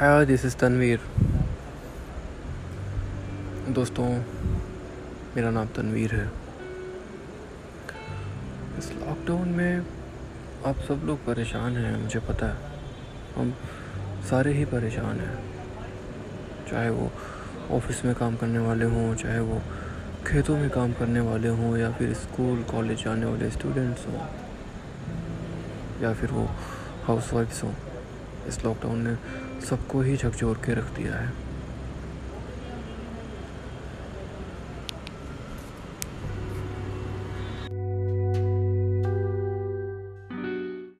Hi this is Tanveer दोस्तों, मेरा नाम तनवीर है। इस लॉकडाउन में आप सब लोग परेशान हैं, मुझे पता है। हम सारे ही परेशान हैं। चाहे वो ऑफ़िस में काम करने वाले हों, चाहे वो खेतों में काम करने वाले हों, या फिर स्कूल कॉलेज जाने वाले स्टूडेंट्स हों, या फिर वो हाउस वाइफ्स हों। इस लॉकडाउन ने सबको ही झकझोर के रख दिया है।